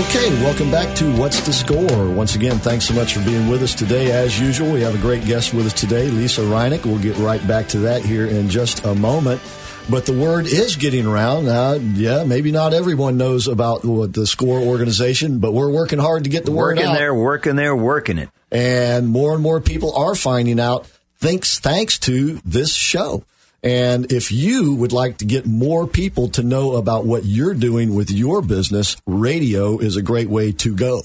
Okay, welcome back to What's the Score? Once again, thanks so much for being with us today. As usual, we have a great guest with us today, Lisa Reineck. We'll get right back to that here in just a moment. But the word is getting around. Uh, yeah, maybe not everyone knows about what the SCORE organization, but we're working hard to get the word out. Working there, working there, working it. And more and more people are finding out thanks thanks to this show. And if you would like to get more people to know about what you're doing with your business, radio is a great way to go.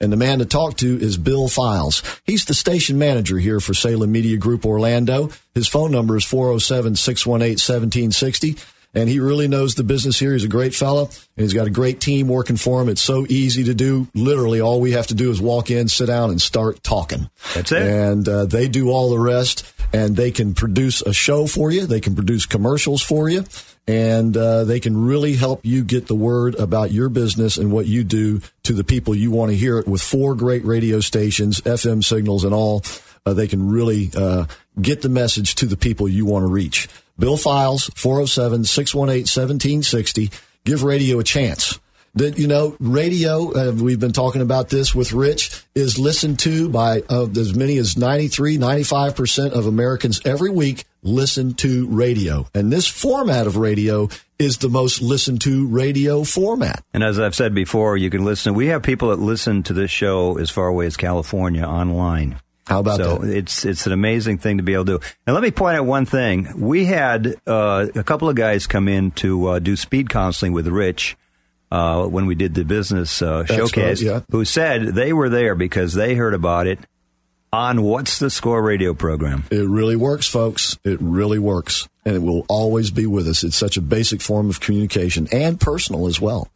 And the man to talk to is Bill Files. He's the station manager here for Salem Media Group Orlando. His phone number is 407 618 1760. And he really knows the business here. He's a great fellow, and he's got a great team working for him. It's so easy to do. Literally, all we have to do is walk in, sit down, and start talking. That's it. And uh, they do all the rest, and they can produce a show for you. They can produce commercials for you, and uh, they can really help you get the word about your business and what you do to the people you want to hear it with four great radio stations, FM signals, and all. Uh, they can really uh, get the message to the people you want to reach. Bill Files, 407 618 1760. Give radio a chance. That, you know, radio, uh, we've been talking about this with Rich, is listened to by uh, as many as 93, 95% of Americans every week listen to radio. And this format of radio is the most listened to radio format. And as I've said before, you can listen. We have people that listen to this show as far away as California online. How about so that? it's it's an amazing thing to be able to do. And let me point out one thing: we had uh, a couple of guys come in to uh, do speed counseling with Rich uh, when we did the business uh, showcase. right, yeah. Who said they were there because they heard about it on What's the Score radio program. It really works, folks. It really works. And it will always be with us. It's such a basic form of communication and personal as well.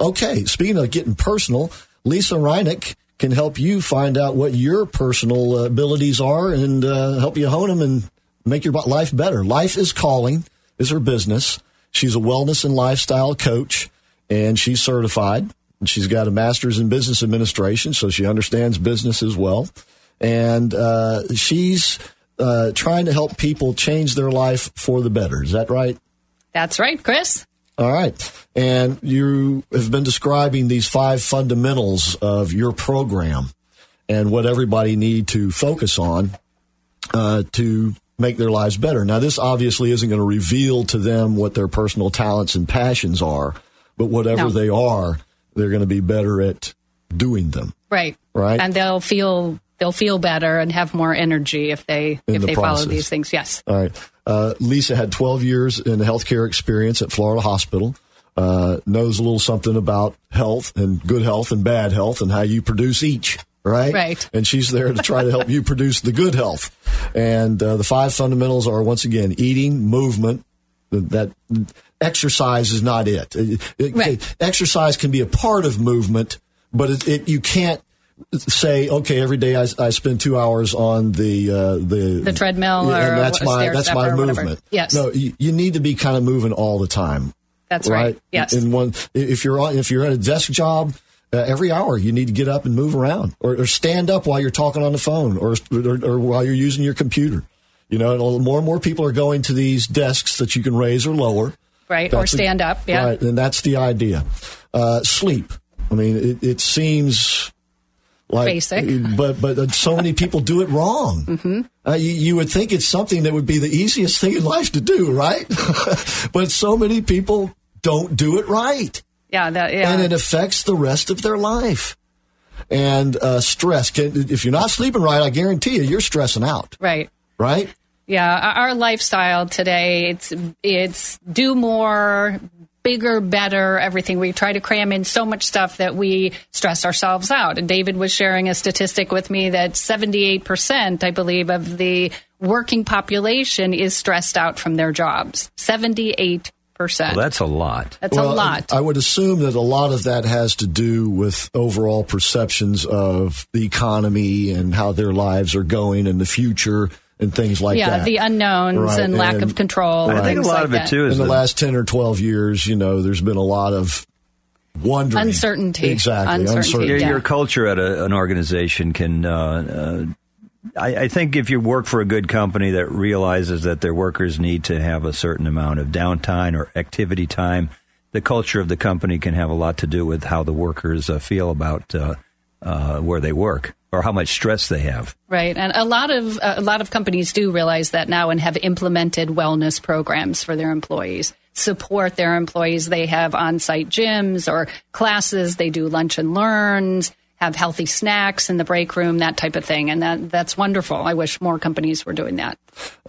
Okay, speaking of getting personal, Lisa Reineck can help you find out what your personal uh, abilities are and uh, help you hone them and make your life better. Life is Calling is her business. She's a wellness and lifestyle coach, and she's certified. And she's got a master's in business administration, so she understands business as well. And uh, she's uh, trying to help people change their life for the better. Is that right? That's right, Chris. All right. And you have been describing these five fundamentals of your program and what everybody need to focus on uh, to make their lives better. Now, this obviously isn't going to reveal to them what their personal talents and passions are, but whatever No. they are, they're going to be better at doing them. Right. Right. And they'll feel they'll feel better and have more energy if they In if the they process. follow these things. Yes. All right. Uh, Lisa had 12 years in healthcare experience at Florida Hospital. Uh, knows a little something about health and good health and bad health and how you produce each. Right. Right. And she's there to try to help you produce the good health. And uh, the five fundamentals are once again eating, movement. That exercise is not it. It- it- Right. Exercise can be a part of movement, but it, it you can't say okay every day I, I spend two hours on the uh, the The treadmill yeah, and that's my that's my or movement. Yes. No, you, you need to be kind of moving all the time. That's right. Yes. In one, if you're on, if you're at a desk job, uh, every hour you need to get up and move around, or, or stand up while you're talking on the phone, or, or or while you're using your computer. You know, more and more people are going to these desks that you can raise or lower. Right, or That's the- stand up, yeah. Right, and that's the idea. Uh, sleep. I mean, it, it seems like Basic. but but so many people do it wrong. Mm-hmm. Uh, you, you would think it's something that would be the easiest thing in life to do, right? but so many people don't do it right, yeah. That. Yeah. and it affects the rest of their life. And uh, stress. Can, if you're not sleeping right, I guarantee you, you're stressing out, right. right? Yeah, our our lifestyle today it's it's do more, bigger, better, everything. We try to cram in so much stuff that we stress ourselves out. And David was sharing a statistic with me that 78%, I believe, of the working population is stressed out from their jobs. 78%. Well, that's a lot. That's well, a lot. I would assume that a lot of that has to do with overall perceptions of the economy and how their lives are going in the future and things like yeah, that. Yeah, the unknowns Right, and lack and- of control. I think a lot like of it that. too is in the the- last 10 or 12 years, you know, there's been a lot of wondering. Uncertainty. Exactly. Uncertainty, Uncertainty. your, yeah. your culture at a, an organization can. Uh, uh, I, I think if you work for a good company that realizes that their workers need to have a certain amount of downtime or activity time, the culture of the company can have a lot to do with how the workers uh, feel about uh, where they work or how much stress they have. Right, and a lot of uh, a lot of companies do realize that now and have implemented wellness programs for their employees. Support their employees. They have on-site gyms or classes. They do lunch and learns. Have healthy snacks in the break room, that type of thing, and that that's wonderful. I wish more companies were doing that.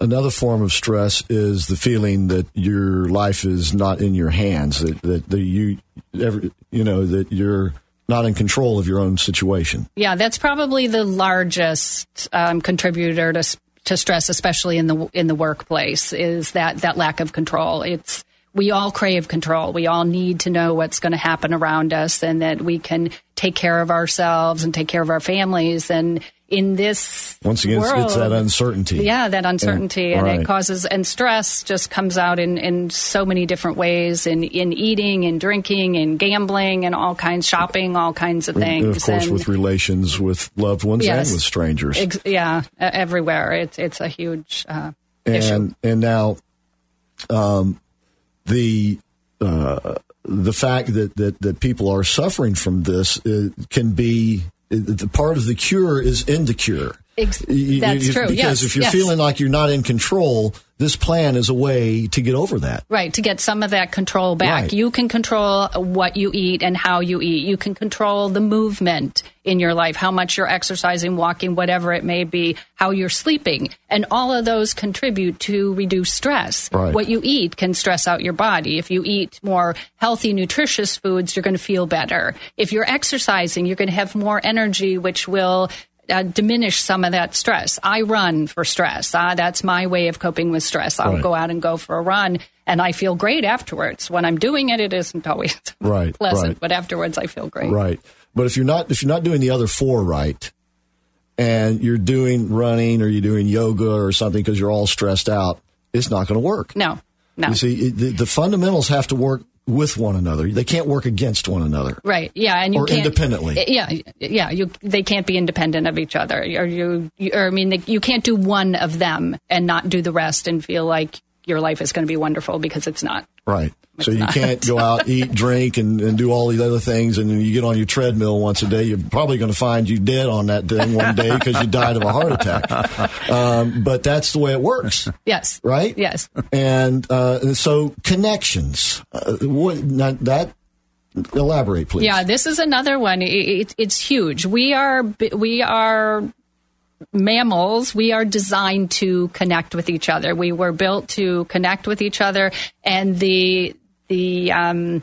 Another form of stress is the feeling that your life is not in your hands, that, that, that you, every, you know, that you're not in control of your own situation. Yeah, that's probably the largest um, contributor to to stress, especially in the in the workplace, is that that lack of control. It's we all crave control. We all need to know what's going to happen around us, and that we can take care of ourselves and take care of our families. And in this Once again, it's, world, it's that uncertainty. yeah, that uncertainty, and, right. it causes and stress just comes out in, in so many different ways in in eating, and drinking, and gambling, and all kinds shopping, all kinds of things. And of course, And- with relations with loved ones Yes. and with strangers. Ex- yeah, everywhere. It's it's a huge uh, issue. and and now um, the uh, the fact that, that that people are suffering from this uh, can be the part of the cure is in the cure. Ex- You- that's you- true. Because yes, if you're yes. feeling like you're not in control, this plan is a way to get over that. Right, to get some of that control back. Right. You can control what you eat and how you eat. You can control the movement in your life, how much you're exercising, walking, whatever it may be, how you're sleeping. And all of those contribute to reduce stress. Right. What you eat can stress out your body. If you eat more healthy, nutritious foods, you're going to feel better. If you're exercising, you're going to have more energy, which will uh, diminish some of that stress. I run for stress. Uh, that's my way of coping with stress. I'll Right. go out and go for a run, and I feel great afterwards. When I'm doing it, it isn't always Right, pleasant, right. but afterwards I feel great. Right. But if you're not if you're not doing the other four right, and you're doing running or you're doing yoga or something because you're all stressed out, it's not going to work. No, no. You see, it, the, the fundamentals have to work with one another. They can't work against one another. Right. Yeah, and you Or can't independently. Yeah, yeah. You they can't be independent of each other. Or you, or I mean, they, you can't do one of them and not do the rest and feel like your life is going to be wonderful because it's not. Right. So you not. can't go out, eat, drink, and, and do all these other things, and then you get on your treadmill once a day. You're probably going to find you dead on that thing one day because you died of a heart attack. Um, but that's the way it works, Yes. right? Yes. And, uh, so connections. Uh, what that? Elaborate, please. Yeah, this is another one. It, it, it's huge. We are we are mammals. We are designed to connect with each other. We were built to connect with each other, and the the um,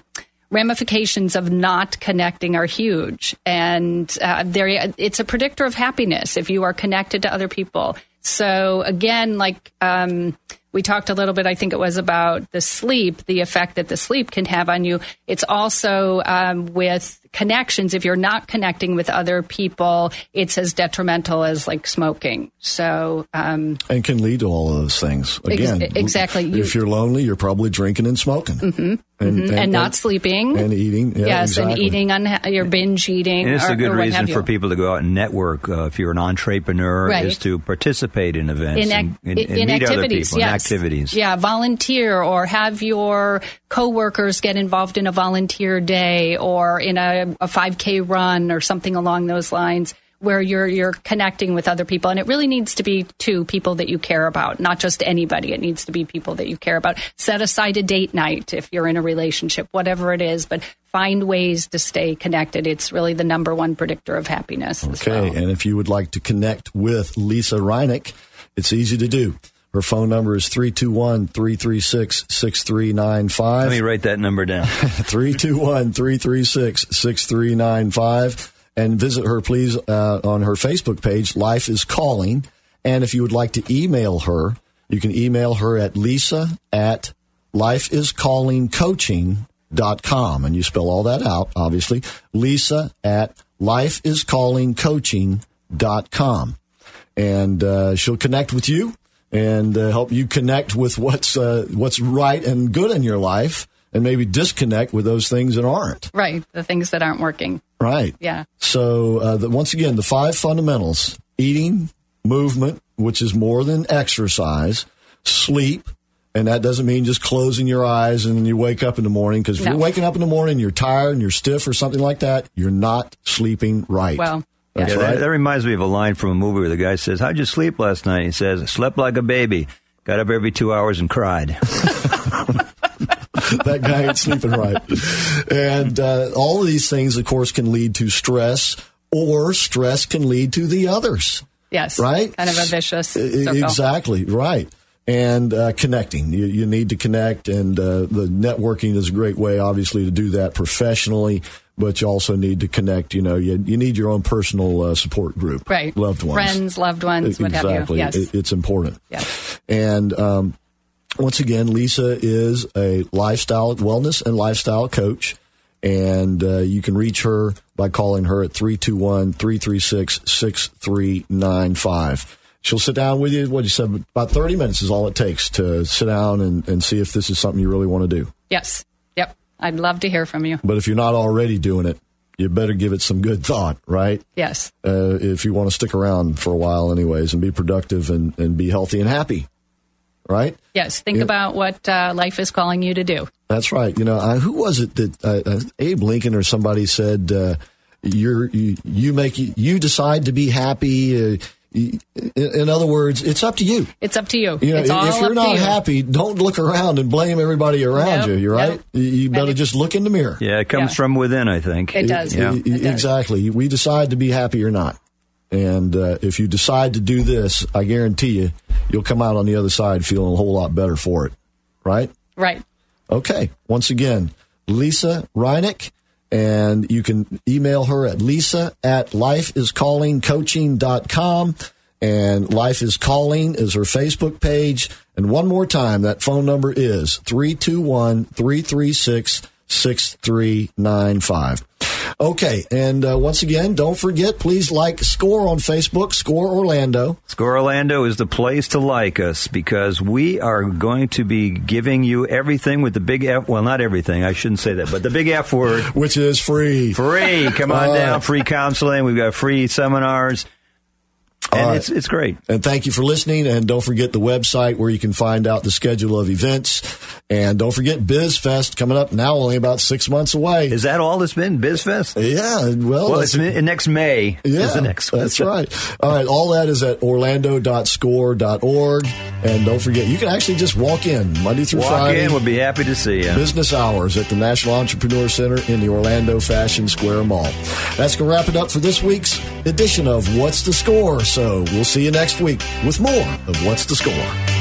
ramifications of not connecting are huge. And uh, there, it's a predictor of happiness if you are connected to other people. So again, like um, we talked a little bit, I think it was about the sleep, the effect that the sleep can have on you. It's also um, with connections. If you're not connecting with other people, it's as detrimental as like smoking. So um, and can lead to all of those things. Again, exactly. If you're lonely, you're probably drinking and smoking, mm-hmm. and, and, not sleeping. and eating. Yeah, yes, and exactly. eating unha- your binge eating. And it's or, a good reason for people to go out and network. Uh, if you're an entrepreneur, Right. is to participate in events in, and, ac- and, and in meet other activities, people in yes. activities. Yeah, volunteer or have your coworkers get involved in a volunteer day or in a, a 5K run or something along those lines where you're you're connecting with other people and it really needs to be two people that you care about not just anybody it needs to be people that you care about set aside a date night if you're in a relationship whatever it is but find ways to stay connected it's really the number one predictor of happiness Okay, well. and if you would like to connect with Lisa Reineck, it's easy to do. Her phone number is 321 336 6395. Let me write that number down. 321 336 6395. And visit her, please, uh, on her Facebook page, Life is Calling. And if you would like to email her, you can email her at lisa at lifeiscallingcoaching.com. And you spell all that out, obviously. Lisa at lifeiscallingcoaching.com. And uh, she'll connect with you and uh, help you connect with what's uh, what's right and good in your life and maybe disconnect with those things that aren't. Right, the things that aren't working. Right. Yeah. So, uh, the, once again, the five fundamentals eating, movement, which is more than exercise, sleep, and that doesn't mean just closing your eyes and you wake up in the morning because if No. you're waking up in the morning, you're tired and you're stiff or something like that, you're not sleeping right. Well, That's Yeah, right. that, that reminds me of a line from a movie where the guy says, "How'd you sleep last night?" He says, "Slept like a baby. Got up every two hours and cried." that guy ain't sleeping right. And uh, all of these things, of course, can lead to stress, or stress can lead to the others. yes. Right? Kind of a vicious circle. Exactly, right. And uh, connecting. You, you need to connect, and uh, the networking is a great way, obviously, to do that professionally. But you also need to connect. You know, you, you need your own personal uh, support group, Right. Loved ones, Friends, loved ones, what have you. exactly. Yes. It- it's important. Yes. And um, once again, Lisa is a lifestyle wellness and lifestyle coach. And uh, you can reach her by calling her at 321 336 6395. She'll sit down with you. What you said, about 30 minutes is all it takes to sit down and, and see if this is something you really want to do. Yes. I'd love to hear from you. But if you're not already doing it, you better give it some good thought, right? Yes. Uh, if you want to stick around for a while, anyways, and be productive and, and be healthy and happy, right? Yes. Think Yeah. about what uh, life is calling you to do. That's right. You know, uh, who was it that uh, uh, Abe Lincoln or somebody said, uh, "You're you, you make you decide to be happy." Y- in, in other words, it's up to you. It's up to you. You know, it's all if you're up not to you. happy, don't look around and blame everybody around Nope, you. You're right. nope. You, you better just look in the mirror. Yeah, it comes Yeah. from within. I think It does. Yeah. It does. Exactly. We decide to be happy or not. And uh, if you decide to do this, I guarantee you, you'll come out on the other side feeling a whole lot better for it. Right? Right. Okay. Once again, Lisa Reineck, and you can email her at lisa at lifeiscallingcoaching.com. And Life is Calling is her Facebook page. And one more time, that phone number is 321 336 6395. Okay. And uh, once again, don't forget, please like Score on Facebook, Score Orlando. Score Orlando is the place to like us because we are going to be giving you everything with the big F. Well, not everything. I shouldn't say that, but the big F word. Which is free. Free. Come on All down. Free counseling. We've got free seminars. And right. it's, it's great. And thank you for listening. And don't forget the website where you can find out the schedule of events. And don't forget BizFest coming up now, only about six months away. Is that all it's been? BizFest? yeah, well, Well, it's in, next May. yeah, is the next that's right. All right, all that is at orlando.score.org. And don't forget, you can actually just walk in Monday through Walk Friday. in. We'll be happy to see you. Business hours at the National Entrepreneur Center in the Orlando Fashion Square Mall. That's going to wrap it up for this week's edition of What's the Score? So we'll see you next week with more of What's the Score.